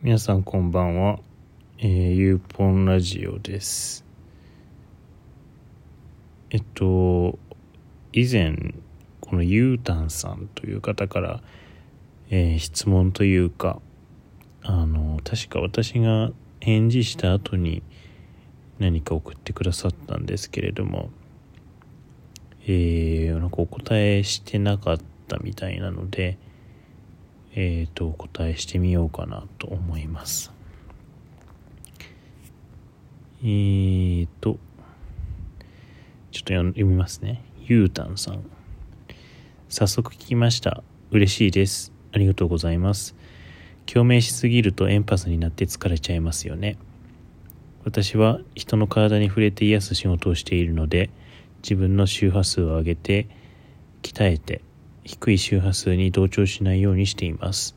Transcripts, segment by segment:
皆さんこんばんは、えー、ゆうぽんラジオです。えっと以前このゆうたんさんという方から、えー、質問というかあの確か私が返事した後に何か送ってくださったんですけれどもえー、なんかお答えしてなかったみたいなのでえっ、ー、と、お答えしてみようかなと思います。えーと、ちょっと読みますね。ゆうたんさん。早速聞きました。嬉しいです。ありがとうございます。共鳴しすぎるとエンパスになって疲れちゃいますよね。私は人の体に触れて癒す仕事をしているので、自分の周波数を上げて、鍛えて、低い周波数に同調しないようにしています。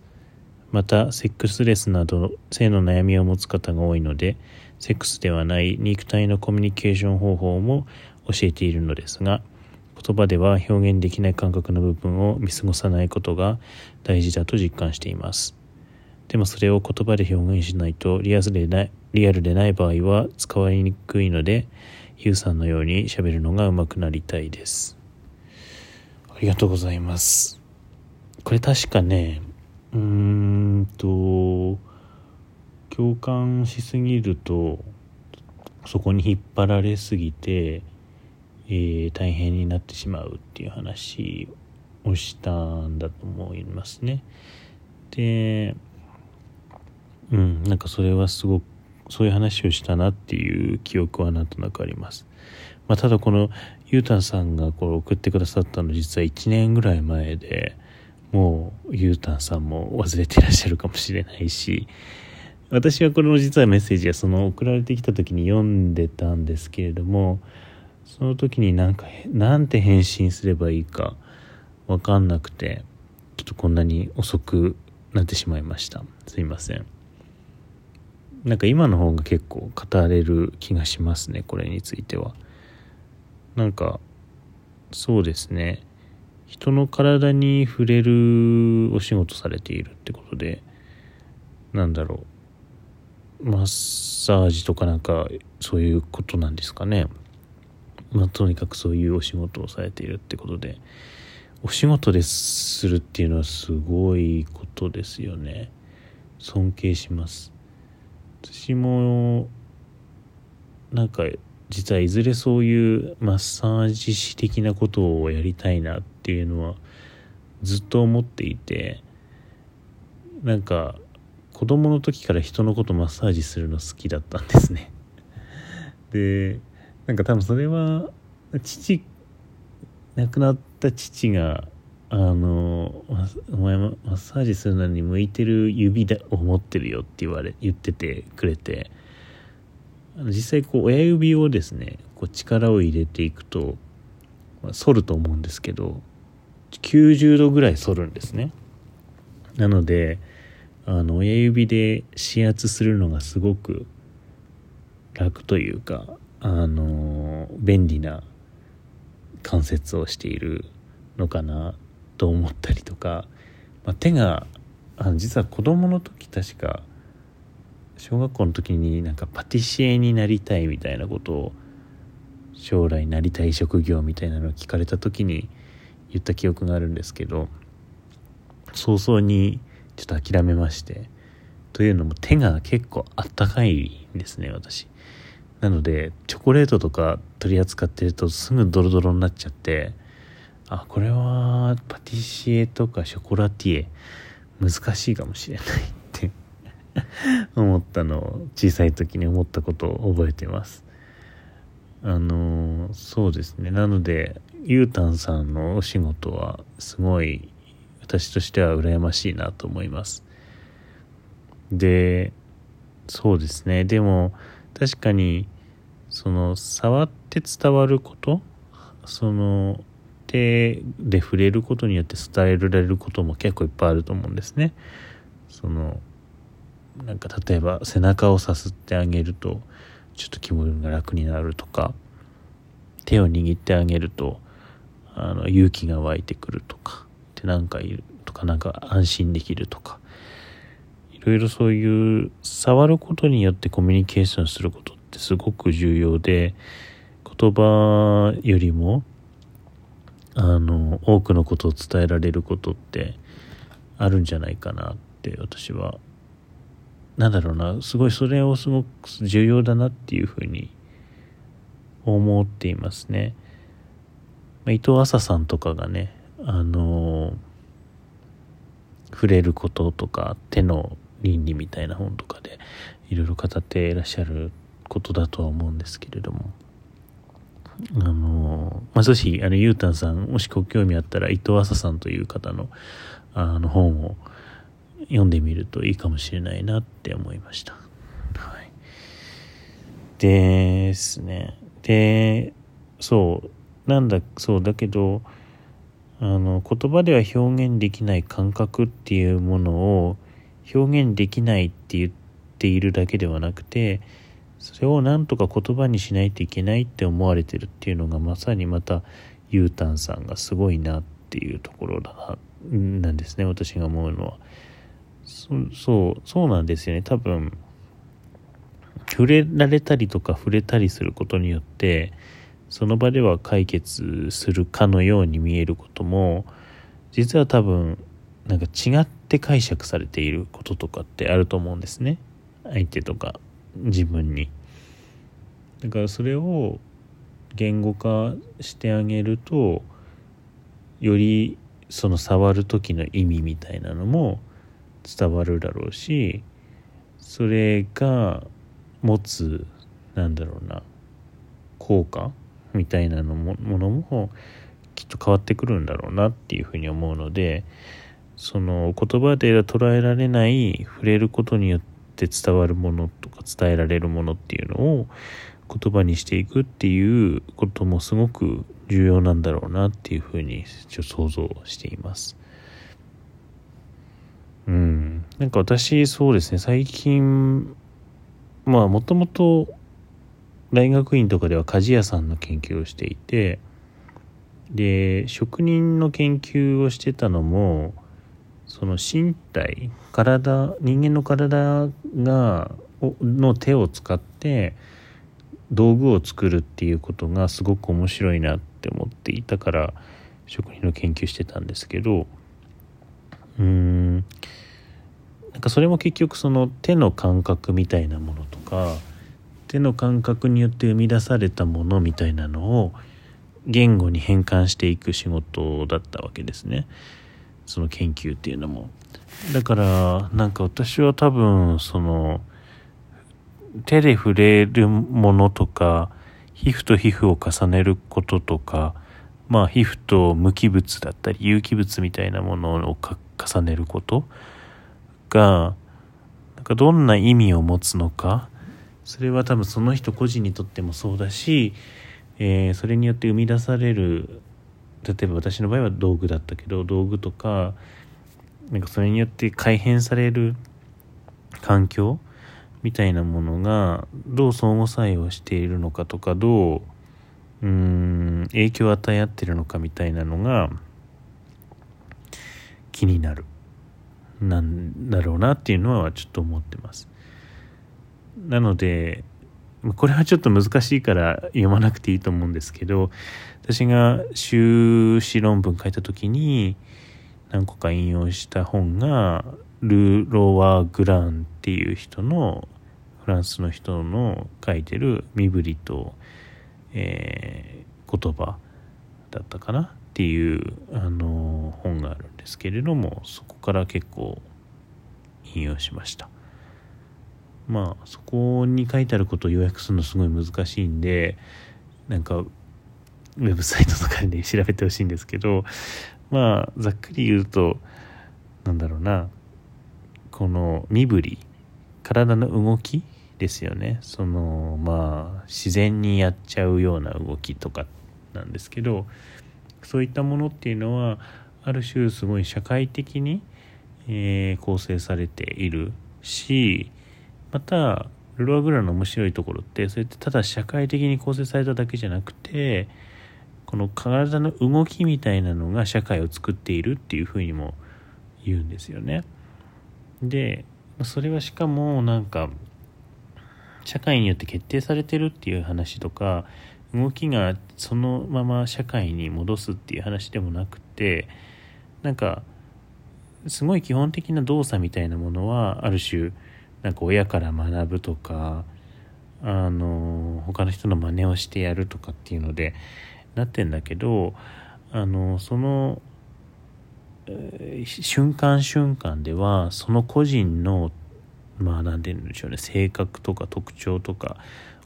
また、セックスレスなど性の悩みを持つ方が多いので、セックスではない肉体のコミュニケーション方法も教えているのですが、言葉では表現できない感覚の部分を見過ごさないことが大事だと実感しています。でもそれを言葉で表現しないとリアルでないリアルでない場合は使われにくいので、ゆうさんのように喋るのが上手くなりたいです。ありがとうございます。これ確かね、うーんと、共感しすぎると、そこに引っ張られすぎて、えー、大変になってしまうっていう話をしたんだと思いますね。で、うん、なんかそれはすごく、そういう話をしたなっていう記憶はなんとなくあります。まあ、ただこのゆうたんさんがこれ送ってくださったの実は1年ぐらい前で、もうゆうたんさんも忘れてらっしゃるかもしれないし、私はこれの実はメッセージはその送られてきた時に読んでたんですけれども、その時になんか、なんて返信すればいいかわかんなくて、ちょっとこんなに遅くなってしまいました。すいません。なんか今の方が結構語れる気がしますね、これについては。なんか、そうですね。人の体に触れるお仕事されているってことで、なんだろう。マッサージとかなんか、そういうことなんですかね。まあ、とにかくそういうお仕事をされているってことで、お仕事でするっていうのはすごいことですよね。尊敬します。私も、なんか、実はいずれそういうマッサージ師的なことをやりたいなっていうのはずっと思っていてなんか子供の時から人のことマッサージするの好きだったんですね。でなんか多分それは父亡くなった父があのお前マッサージするのに向いてる指を持ってるよって言われ言っててくれて実際こう親指をですねこう力を入れていくと、まあ、反ると思うんですけど90度ぐらい反るんですね。なのであの親指で指圧するのがすごく楽というかあの便利な関節をしているのかなと思ったりとか、まあ、手があの実は子供の時確か小学校の時になんかパティシエになりたいみたいなことを将来なりたい職業みたいなのを聞かれた時に言った記憶があるんですけど早々にちょっと諦めましてというのも手が結構あったかいんですね私。なのでチョコレートとか取り扱ってるとすぐドロドロになっちゃってあこれはパティシエとかショコラティエ難しいかもしれない。思ったのを小さい時に思ったことを覚えてます。あのそうですね。なのでゆうたんさんのお仕事はすごい私としては羨ましいなと思います。でそうですね。でも確かにその触って伝わることその手で触れることによって伝えられることも結構いっぱいあると思うんですね。そのなんか例えば背中をさすってあげるとちょっと気分が楽になるとか手を握ってあげるとあの勇気が湧いてくるとかでなんかいるとかなんか安心できるとかいろいろそういう触ることによってコミュニケーションすることってすごく重要で言葉よりもあの多くのことを伝えられることってあるんじゃないかなって私はなんだろうなすごいそれをすごく重要だなっていうふうに思っていますね。伊藤麻さんとかがねあの触れることとか手の倫理みたいな本とかでいろいろ語っていらっしゃることだとは思うんですけれどもあのまあ、ぜひあのゆうたんさんもしご興味あったら伊藤麻さんという方のあの本を読んでみるといいかもしれないなって思いました。はい、ですね。でそうなんだそうだけどあの言葉では表現できない感覚っていうものを表現できないって言っているだけではなくてそれを何とか言葉にしないといけないって思われてるっていうのがまさにまたゆうたんさんがすごいなっていうところだななんですね私が思うのはそうそうなんですよね。多分触れられたりとか触れたりすることによってその場では解決するかのように見えることも実は多分なんか違って解釈されていることとかってあると思うんですね。相手とか自分に。だからそれを言語化してあげるとよりその触る時の意味みたいなのも伝わるだろうしそれが持つなんだろうな効果みたいなのもものもきっと変わってくるんだろうなっていうふうに思うのでその言葉では捉えられない触れることによって伝わるものとか伝えられるものっていうのを言葉にしていくっていうこともすごく重要なんだろうなっていうふうに想像しています。なんか私そうですね、最近まあもともと大学院とかでは鍛冶屋さんの研究をしていてで職人の研究をしてたのもその身体体人間の体がの手を使って道具を作るっていうことがすごく面白いなって思っていたから職人の研究してたんですけどうーん。なんかそれも結局その手の感覚みたいなものとか手の感覚によって生み出されたものみたいなのを言語に変換していく仕事だったわけですね。その研究っていうのも。だからなんか私は多分その手で触れるものとか皮膚と皮膚を重ねることとかまあ皮膚と無機物だったり有機物みたいなものを重ねることがなんかどんな意味を持つのかそれは多分その人個人にとってもそうだし、えー、それによって生み出される例えば私の場合は道具だったけど道具とかなんかそれによって改変される環境みたいなものがどう相互作用しているのかとかどううん影響を与え合ってるのかみたいなのが気になる。なんだろうなっていうのはちょっと思ってます。なのでこれはちょっと難しいから読まなくていいと思うんですけど私が修士論文書いた時に何個か引用した本がル・ロワ・グランっていう人のフランスの人の書いてる身振りと、えー、言葉だったかなっていうあの本があるんですけれどもそこから結構引用しました。まあそこに書いてあることを要約するのすごい難しいんでなんかウェブサイトとかで調べてほしいんですけどまあざっくり言うとなんだろうなこの身振り体の動きですよね。そのまあ自然にやっちゃうような動きとかなんですけどそういったものっていうのはある種すごい社会的に、えー、構成されているしまたルロアグラの面白いところってそれってただ社会的に構成されただけじゃなくてこの体の動きみたいなのが社会を作っているっていうふうにも言うんですよね。でそれはしかもなんか社会によって決定されてるっていう話とか動きがそのまま社会に戻すっていう話でもなくてなんかすごい基本的な動作みたいなものはある種なんか親から学ぶとかあの他の人の真似をしてやるとかっていうのでなってんだけどあのその、瞬間瞬間ではその個人のまあ何て言うんでしょうね性格とか特徴とか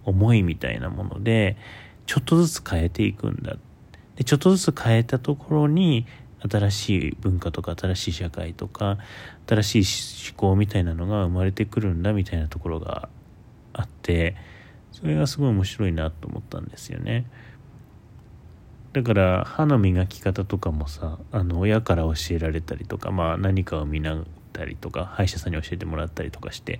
思いみたいなものでちょっとずつ変えていくんだでちょっとずつ変えたところに新しい文化とか新しい社会とか新しい思考みたいなのが生まれてくるんだみたいなところがあってそれがすごい面白いなと思ったんですよね。だから歯の磨き方とかもさあの親から教えられたりとか、まあ、何かを見なったりとか歯医者さんに教えてもらったりとかして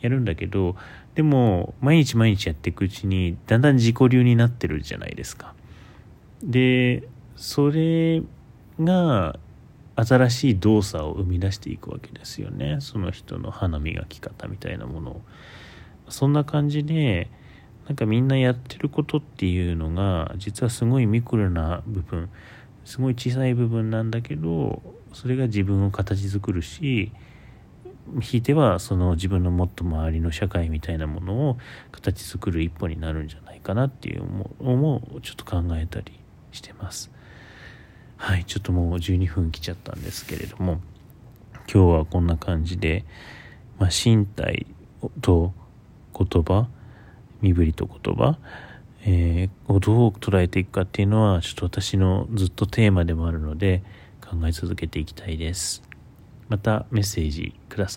やるんだけどでも毎日毎日やっていくうちにだんだん自己流になってるじゃないですか。でそれが新しい動作を生み出していくわけですよねその人の歯の磨き方みたいなものをそんな感じでなんかみんなやってることっていうのが実はすごいミクロな部分すごい小さい部分なんだけどそれが自分を形作るしひいてはその自分のもっと周りの社会みたいなものを形作る一歩になるんじゃないかなっていうのもちょっと考えたりしてます。はい、ちょっともう12分来ちゃったんですけれども、今日はこんな感じで、まあ、身体と言葉、身振りと言葉、えー、をどう捉えていくかっていうのは、ちょっと私のずっとテーマでもあるので、考え続けていきたいです。またメッセージください。